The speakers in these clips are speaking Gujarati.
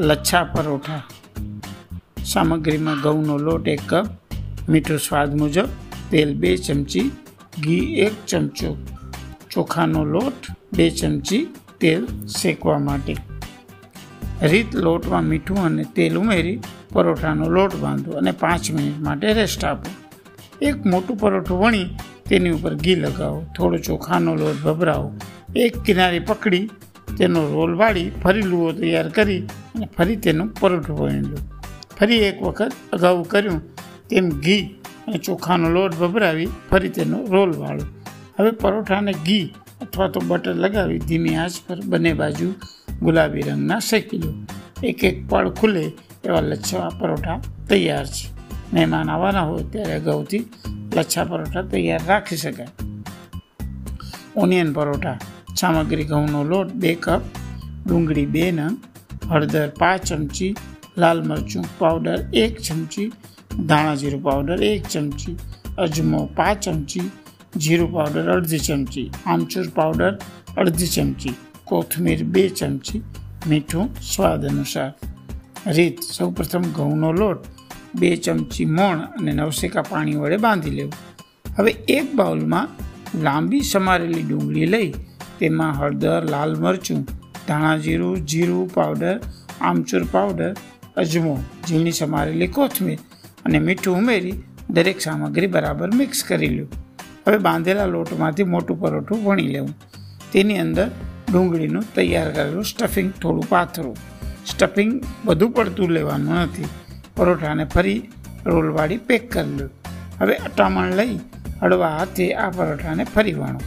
લચ્છા પરોઠા. સામગ્રીમાં ઘઉંનો લોટ એક કપ, મીઠું સ્વાદ મુજબ તેલ બે ચમચી, ઘી એક ચમચો, ચોખાનો લોટ બે ચમચી તેલ શેકવા માટે. રીત લોટમાં મીઠું અને તેલ ઉમેરી પરોઠાનો લોટ બાંધો અને પાંચ મિનિટ માટે રેસ્ટ આપો. એક મોટું પરોઠું વણી તેની ઉપર ઘી લગાવો. થોડો ચોખાનો લોટ ભભરાવો. એક કિનારી પકડી તેનો રોલ વાળી ફરી લુઓ તૈયાર કરી અને ફરી તેનું પરોઠું વણી લો ફરી એક વખત અગાઉ કર્યું તેમ ઘી અને ચોખાનો લોટ ભભરાવી ફરી તેનો રોલ વાળો. હવે પરોઠાને ઘી અથવા તો બટર લગાવી ધીમી આંચ પર બંને બાજુ ગુલાબી રંગના શેકી લો એક એક પળ ખુલે એવા લચ્છા પરોઠા તૈયાર છે. મહેમાન આવવાના હોય ત્યારે અગાઉથી લચ્છા પરોઠા તૈયાર રાખી શકાય. ઓનિયન પરોઠા, સામગ્રી ઘઉંનો લોટ બે કપ, ડુંગળી બે નંગ હળદર પાંચ ચમચી, લાલ મરચું પાવડર એક ચમચી, ધાણા જીરું પાવડર એક ચમચી, અજમો પાંચ ચમચી, જીરું પાવડર અડધી ચમચી, આમચૂર પાવડર અડધી ચમચી, કોથમીર બે ચમચી, મીઠું સ્વાદ અનુસાર. રીત, સૌપ્રથમ ઘઉંનો લોટ, બે ચમચી મોણ અને નવસેકા પાણી વડે બાંધી લેવું. હવે એક બાઉલમાં લાંબી સમારેલી ડુંગળી લઈ તેમાં હળદર, લાલ મરચું ધાણા જીરું જીરું પાવડર આમચૂર પાવડર અજમો, ઝીણી સમારેલી કોથમીર અને મીઠું ઉમેરી દરેક સામગ્રી બરાબર મિક્સ કરી લો હવે બાંધેલા લોટમાંથી મોટું પરોઠું વણી લેવું. તેની અંદર ડુંગળીનું તૈયાર કરેલું સ્ટફિંગ થોડું પાથરું સ્ટફિંગ વધુ પડતું લેવાનું નથી. પરોઠાને ફરી રોલવાળી પેક કરી લો હવે અટામણ લઈ હળવા હાથે આ પરોઠાને ફરી વાણો.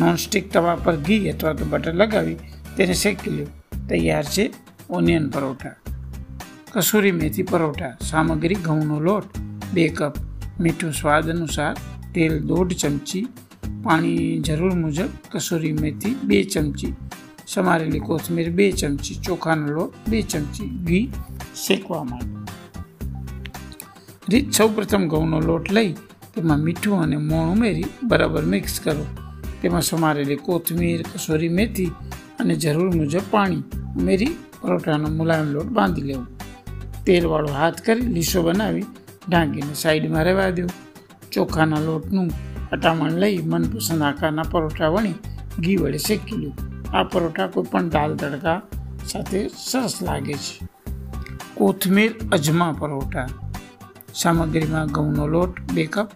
નોનસ્ટિક તવા પર ઘી અથવા તો બટર લગાવી તેને શેકી લો તૈયાર છે ઓનિયન પરોઠા. કસૂરી મેથી પરોઠા, સામગ્રી ઘઉંનો લોટ, બે કપ મીઠું સ્વાદ અનુસાર તેલ દોઢ ચમચી, પાણી જરૂર મુજબ કસૂરી મેથી બે ચમચી, સમારેલી કોથમીર બે ચમચી, ચોખાનો લોટ બે ચમચી ઘી શેકવા માટે રીત સૌપ્રથમ ઘઉંનો લોટ લઈ તેમાં મીઠું અને મોણ ઉમેરી બરાબર મિક્સ કરો. તેમાં સમારેલી કોથમીર, કસોરી મેથી અને જરૂર મુજબ પાણી ઉમેરી પરોઠાનો મુલાયમ લોટ બાંધી લેવો. તેલવાળો હાથ કરી લીસો બનાવી ઢાંકીને સાઈડમાં રહેવા દો. ચોખાના લોટનું અટામણ લઈ મનપસંદ આકારના પરોઠા વણી ઘી વડે શેકી લો. આ પરોઠા કોઈપણ દાલ તડકા સાથે સરસ લાગે છે. કોથમીર અજમા પરોઠા. સામગ્રીમાં ઘઉંનો લોટ બે કપ,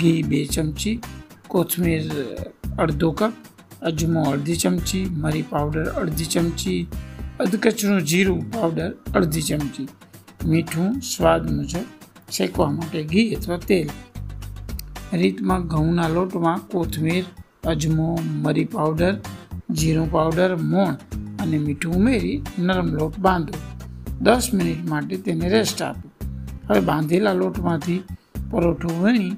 ઘી બે ચમચી, કોથમીર અડધો કપ, અજમો અડધી ચમચી, મરી પાવડર અડધી ચમચી, અધકચરું જીરું પાવડર અડધી ચમચી. મીઠું સ્વાદ મુજબ શેકવા માટે ઘી અથવા તેલ. રીતમાં ઘઉંના લોટમાં કોથમીર, અજમો, મરી પાવડર, જીરું પાવડર, મોણ અને મીઠું ઉમેરી નરમ લોટ બાંધો. દસ મિનિટ માટે તેને રેસ્ટ આપો. હવે બાંધેલા લોટમાંથી પરોઠું વણી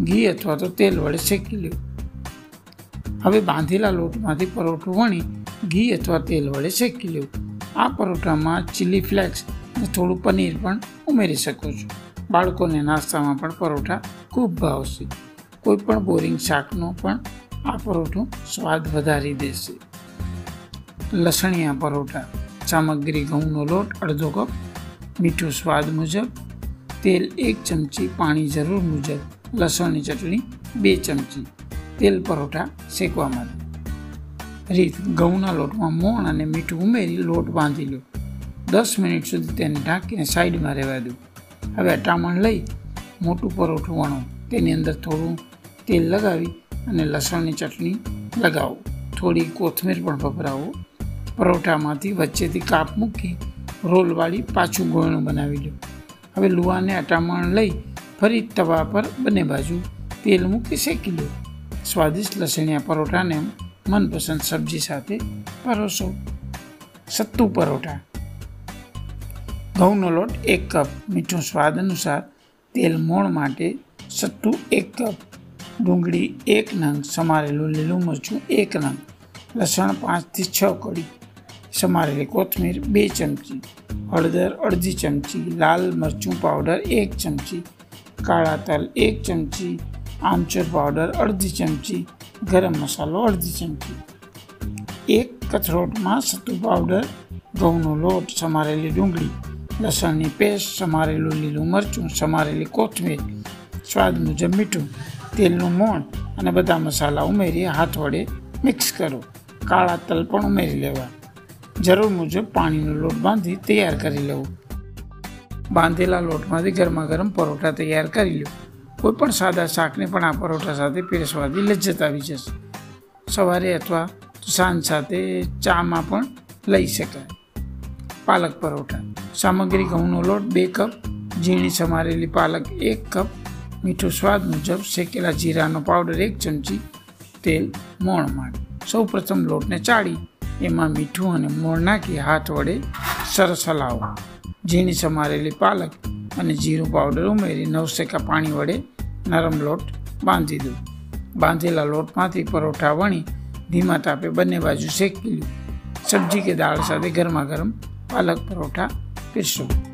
ઘી અથવા તો તેલ વડે શેકી લ્યો. હવે બાંધેલા લોટમાંથી પરોઠું વણી ઘી અથવા તેલ વડે શેકી લ્યો. આ પરોઠામાં ચીલી ફ્લેક્સ અને થોડું પનીર પણ ઉમેરી શકો છો. બાળકોને નાસ્તામાં પણ પરોઠા ખૂબ ભાવશે. કોઈ પણ બોરિંગ શાકનો પણ આ પરોઠું સ્વાદ વધારી દેશે. લસણિયા પરોઠા, સામગ્રી ઘઉંનો લોટ, અડધો કપ, મીઠું સ્વાદ મુજબ, તેલ એક ચમચી પાણી જરૂર મુજબ લસણની ચટણી, બે ચમચી તેલ પરોઠા શેકવા માટે રીત, ઘઉંના લોટમાં મોણ અને મીઠું ઉમેરી લોટ બાંધી લો. દસ મિનિટ સુધી તેને ઢાંકીને સાઈડમાં રહેવા દો. હવે અટામણ લઈ મોટું પરોઠું વણો. તેની અંદર થોડું તેલ લગાવી અને લસણની ચટણી લગાવો. થોડી કોથમીર પણ વપરાવો પરોઠામાંથી વચ્ચેથી કાપ મૂકી રોલ વાળી પાછું ગોળણું બનાવી લો. હવે લુવાને અટામણ લઈ ફરી તવા પર બંને બાજુ તેલ મૂકી શેકી લો. સ્વાદિષ્ટ લસણિયા પરોઠાને મનપસંદ સબ્જી સાથે પરોસો. સત્તુ પરોઠા. ઘઉંનો લોટ એક કપ. મીઠું સ્વાદ અનુસાર તેલ મોણ માટે સત્તુ એક કપ. ડુંગળી એક નંગ. સમારેલું લીલું મરચું એક નંગ. લસણ પાંચથી છ કળી. સમારેલી કોથમીર બે ચમચી. હળદર અડધી ચમચી. લાલ મરચું પાવડર એક ચમચી. કાળા તલ એક ચમચી આમચૂર પાવડર અડધી ચમચી ગરમ મસાલો અડધી ચમચી એક કથરોટમાં સત્તુ પાવડર ઘઉંનો લોટ સમારેલી ડુંગળી લસણની પેસ્ટ સમારેલું લીલું મરચું સમારેલી કોથમીર સ્વાદ મુજબ મીઠું તેલનું મોણ અને બધા મસાલા ઉમેરી હાથ વડે મિક્સ કરો કાળા તલ પણ ઉમેરી લેવા જરૂર મુજબ પાણીનો લોટ બાંધી તૈયાર કરી લેવો બાંધેલા લોટમાંથી ગરમા ગરમ પરોઠા તૈયાર કરી લો કોઈ પણ સાદા શાકને પણ આ પરોઠા સાથે પીરસવાથી લજ્જત આવી જશે. સવારે અથવા સાંજ સાથે ચામાં પણ લઈ શકાય. પાલક પરોઠા. સામગ્રી ઘઉંનો લોટ બે કપ, ઝીણી સમારેલી પાલક એક કપ, મીઠું સ્વાદ મુજબ શેકેલા જીરાનો પાવડર એક ચમચી, તેલ મોણ માટે સૌ પ્રથમ લોટને ચાળી, એમાં મીઠું અને મોણ નાખી હાથ વડે સરસ હલાવો. ઝીણી સમારેલી પાલક અને જીરું પાવડર ઉમેરી નવસેકા પાણી વડે નરમ લોટ બાંધી દો. બાંધેલા લોટમાંથી પરોઠા વણી ધીમા તાપે બંને બાજુ શેકી લો. સબ્જી કે દાળ સાથે ગરમા ગરમ પાલક પરોઠા પીરસો.